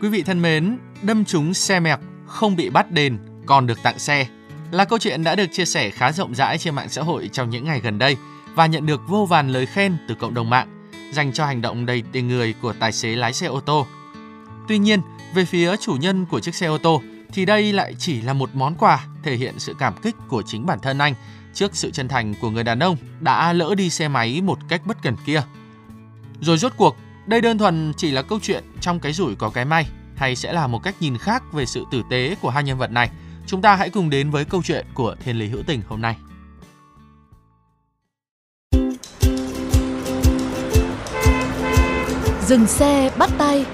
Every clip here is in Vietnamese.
Quý vị thân mến, đâm trúng xe mẹc không bị bắt đền còn được tặng xe là câu chuyện đã được chia sẻ khá rộng rãi trên mạng xã hội trong những ngày gần đây và nhận được vô vàn lời khen từ cộng đồng mạng dành cho hành động đầy tình người của tài xế lái xe ô tô. Tuy nhiên, về phía chủ nhân của chiếc xe ô tô thì đây lại chỉ là một món quà thể hiện sự cảm kích của chính bản thân anh trước sự chân thành của người đàn ông đã lỡ đi xe máy một cách bất cần kia. Rồi rốt cuộc, đây đơn thuần chỉ là câu chuyện trong cái rủi có cái may hay sẽ là một cách nhìn khác về sự tử tế của hai nhân vật này? Chúng ta hãy cùng đến với câu chuyện của Thiên Lý Hữu Tình hôm nay. Dừng xe bắt tay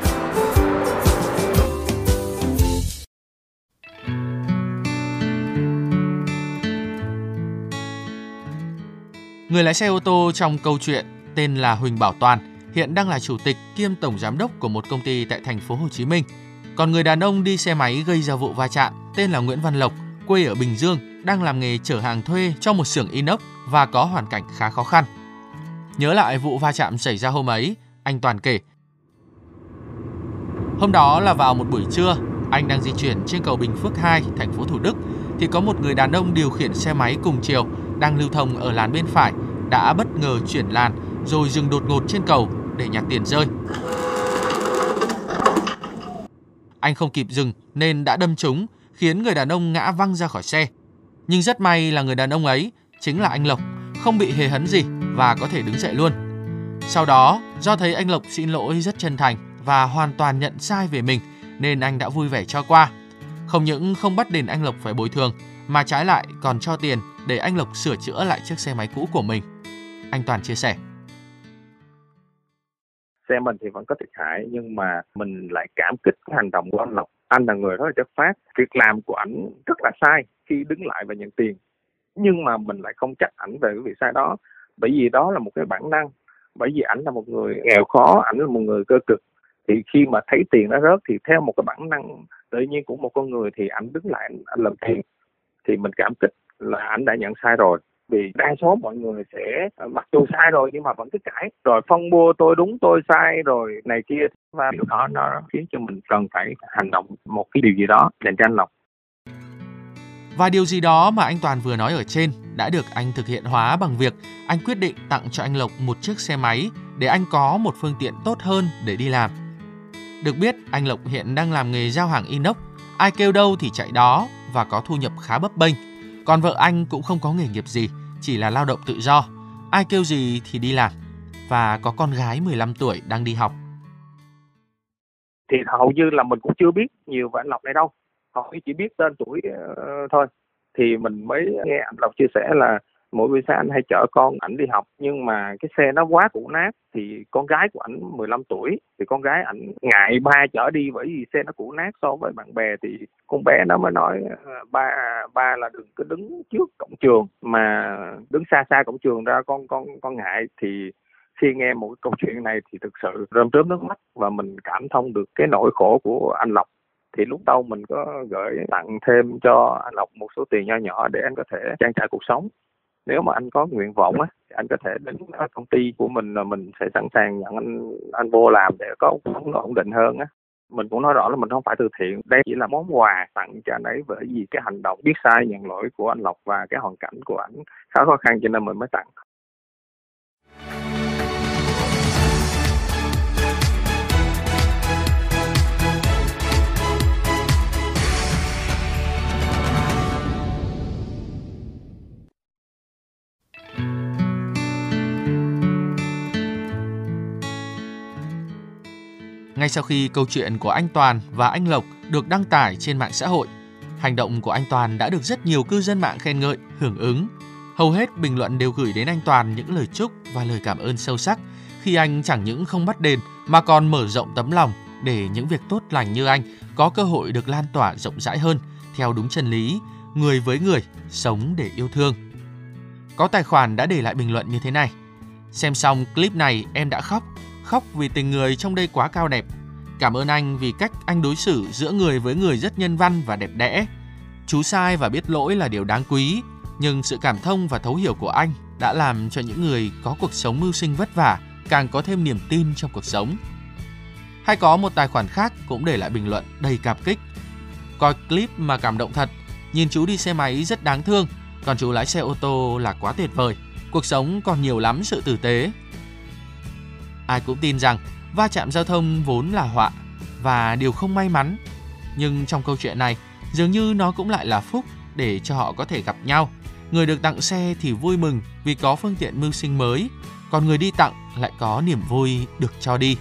Người lái xe ô tô trong câu chuyện tên là Huỳnh Bảo Toàn, hiện đang là chủ tịch kiêm tổng giám đốc của một công ty tại thành phố Hồ Chí Minh. Còn người đàn ông đi xe máy gây ra vụ va chạm tên là Nguyễn Văn Lộc, quê ở Bình Dương, đang làm nghề chở hàng thuê cho một xưởng inox và có hoàn cảnh khá khó khăn. Nhớ lại vụ va chạm xảy ra hôm ấy, anh Toàn kể. Hôm đó là vào một buổi trưa, anh đang di chuyển trên cầu Bình Phước 2, thành phố Thủ Đức thì có một người đàn ông điều khiển xe máy cùng chiều đang lưu thông ở làn bên phải đã bất ngờ chuyển làn rồi dừng đột ngột trên cầu để nhặt tiền rơi. Anh không kịp dừng nên đã đâm trúng, khiến người đàn ông ngã văng ra khỏi xe. Nhưng rất may là người đàn ông ấy chính là anh Lộc, không bị hề hấn gì và có thể đứng dậy luôn. Sau đó, do thấy anh Lộc xin lỗi rất chân thành và hoàn toàn nhận sai về mình nên anh đã vui vẻ cho qua. Không những không bắt đền anh Lộc phải bồi thường mà trái lại còn cho tiền để anh Lộc sửa chữa lại chiếc xe máy cũ của mình. Anh Toàn chia sẻ xe mình thì vẫn có thiệt hại nhưng mà mình lại cảm kích cái hành động của anh Lộc. Anh là người rất là chất phát việc làm của ảnh rất là sai khi đứng lại và nhận tiền. Nhưng mà mình lại không trách ảnh về cái việc sai đó bởi vì đó là một cái bản năng. Bởi vì ảnh là một người nghèo khó ảnh là một người cơ cực. Thì khi mà thấy tiền nó rớt thì theo một cái bản năng tự nhiên của một con người thì ảnh đứng lại ảnh, làm tiền. Thì mình cảm kích là ảnh đã nhận sai rồi vì đa số mọi người sẽ ờ, mặc dù sai rồi nhưng mà vẫn cứ cãi rồi phân bua tôi đúng tôi sai rồi này kia và điều đó nó khiến cho mình cần phải hành động một cái điều gì đó để cho anh Lộc Và điều gì đó mà anh Toàn vừa nói ở trên đã được anh thực hiện hóa bằng việc anh quyết định tặng cho anh Lộc một chiếc xe máy để anh có một phương tiện tốt hơn để đi làm. Được biết, anh Lộc hiện đang làm nghề giao hàng inox, ai kêu đâu thì chạy đó và có thu nhập khá bấp bênh. Còn vợ anh cũng không có nghề nghiệp gì, chỉ là lao động tự do. Ai kêu gì thì đi làm. Và có con gái 15 tuổi đang đi học. thì hầu như là mình cũng chưa biết nhiều về anh Lộc này đâu Họ chỉ biết tên tuổi ờ, thôi thì mình mới nghe anh Lộc chia sẻ là mỗi buổi sáng anh hay chở con, ảnh đi học, nhưng mà cái xe nó quá cũ nát thì con gái của ảnh 15 tuổi, thì con gái ảnh ngại ba chở đi bởi vì xe nó cũ nát so với bạn bè. Thì con bé nó mới nói ờ, ba ba là đừng cứ đứng trước cổng trường. Mà đứng xa xa cổng trường ra con con con ngại. Thì khi nghe một cái câu chuyện này thì thực sự rơm rớm nước mắt và mình cảm thông được cái nỗi khổ của anh Lộc. Thì lúc đầu mình có gửi tặng thêm cho anh Lộc một số tiền nho nhỏ để anh có thể trang trải cuộc sống nếu mà anh có nguyện vọng á anh có thể đến công ty của mình là mình sẽ sẵn sàng nhận anh anh vô làm để có sống ổn định hơn á. Mình cũng nói rõ là mình không phải từ thiện đây chỉ là món quà tặng cho anh ấy bởi vì cái hành động biết sai nhận lỗi của anh Lộc và cái hoàn cảnh của anh khá khó khăn cho nên mình mới tặng Ngay sau khi câu chuyện của anh Toàn và anh Lộc được đăng tải trên mạng xã hội, Hành động của anh Toàn đã được rất nhiều cư dân mạng khen ngợi, hưởng ứng. Hầu hết bình luận đều gửi đến anh Toàn những lời chúc và lời cảm ơn sâu sắc khi anh chẳng những không bắt đền mà còn mở rộng tấm lòng để những việc tốt lành như anh có cơ hội được lan tỏa rộng rãi hơn theo đúng chân lý, người với người, sống để yêu thương. Có tài khoản đã để lại bình luận như thế này. Xem xong clip này em đã khóc, khóc vì tình người trong đây quá cao đẹp. Cảm ơn anh vì cách anh đối xử giữa người với người rất nhân văn và đẹp đẽ. Chú sai và biết lỗi là điều đáng quý, nhưng sự cảm thông và thấu hiểu của anh đã làm cho những người có cuộc sống mưu sinh vất vả càng có thêm niềm tin trong cuộc sống. Hay có một tài khoản khác cũng để lại bình luận đầy cảm kích. Coi clip mà cảm động thật, nhìn chú đi xe máy rất đáng thương, còn chú lái xe ô tô là quá tuyệt vời. Cuộc sống còn nhiều lắm sự tử tế. Ai cũng tin rằng va chạm giao thông vốn là họa và điều không may mắn. Nhưng trong câu chuyện này, dường như nó cũng lại là phúc để cho họ có thể gặp nhau. Người được tặng xe thì vui mừng vì có phương tiện mưu sinh mới, còn người đi tặng lại có niềm vui được cho đi.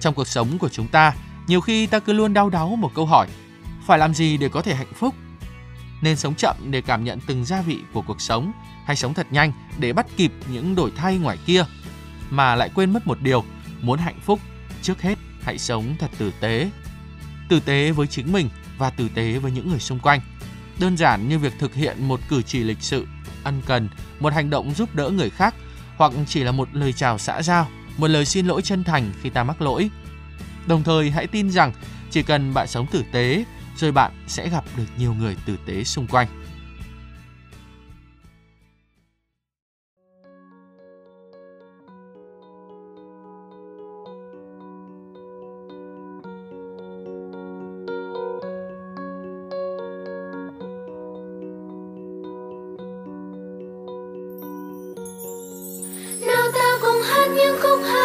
Trong cuộc sống của chúng ta, nhiều khi ta cứ luôn đau đáu một câu hỏi, phải làm gì để có thể hạnh phúc? Nên sống chậm để cảm nhận từng gia vị của cuộc sống hay sống thật nhanh để bắt kịp những đổi thay ngoài kia mà lại quên mất một điều, muốn hạnh phúc, trước hết hãy sống thật tử tế. Tử tế với chính mình và tử tế với những người xung quanh. Đơn giản như việc thực hiện một cử chỉ lịch sự, ân cần, một hành động giúp đỡ người khác hoặc chỉ là một lời chào xã giao, một lời xin lỗi chân thành khi ta mắc lỗi. Đồng thời hãy tin rằng chỉ cần bạn sống tử tế, rồi bạn sẽ gặp được nhiều người tử tế xung quanh. nhưng không hay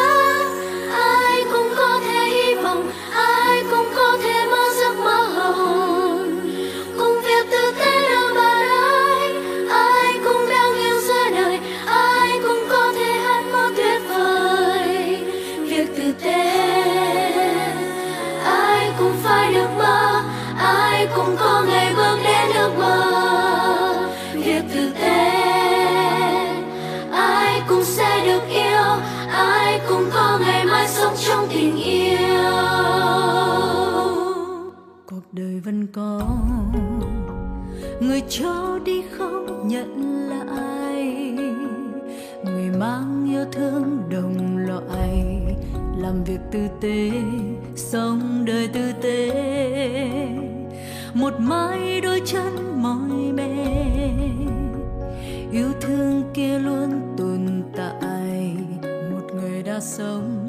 có người cho đi không nhận lại người mang yêu thương đồng loại. Làm việc tử tế, sống đời tử tế. Một mái đôi chân mỏi mê. Yêu thương kia luôn tồn tại. Một người đã sống,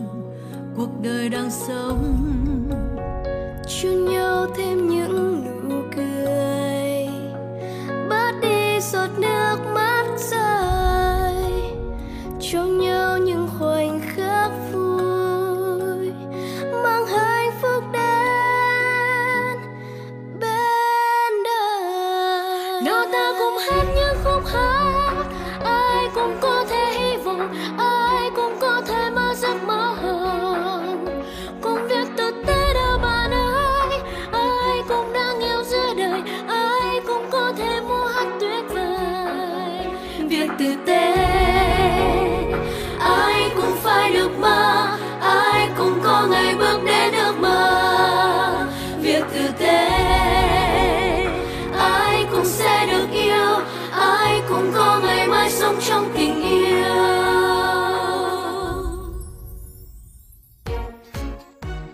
cuộc đời đang sống. Chung nhau thêm ta cùng hát những khúc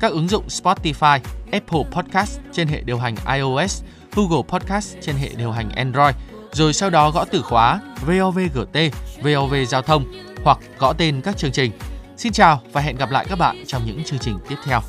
các ứng dụng Spotify, Apple Podcast trên hệ điều hành iOS, Google Podcast trên hệ điều hành Android, rồi sau đó gõ từ khóa VOVGT, VOV Giao thông hoặc gõ tên các chương trình. Xin chào và hẹn gặp lại các bạn trong những chương trình tiếp theo.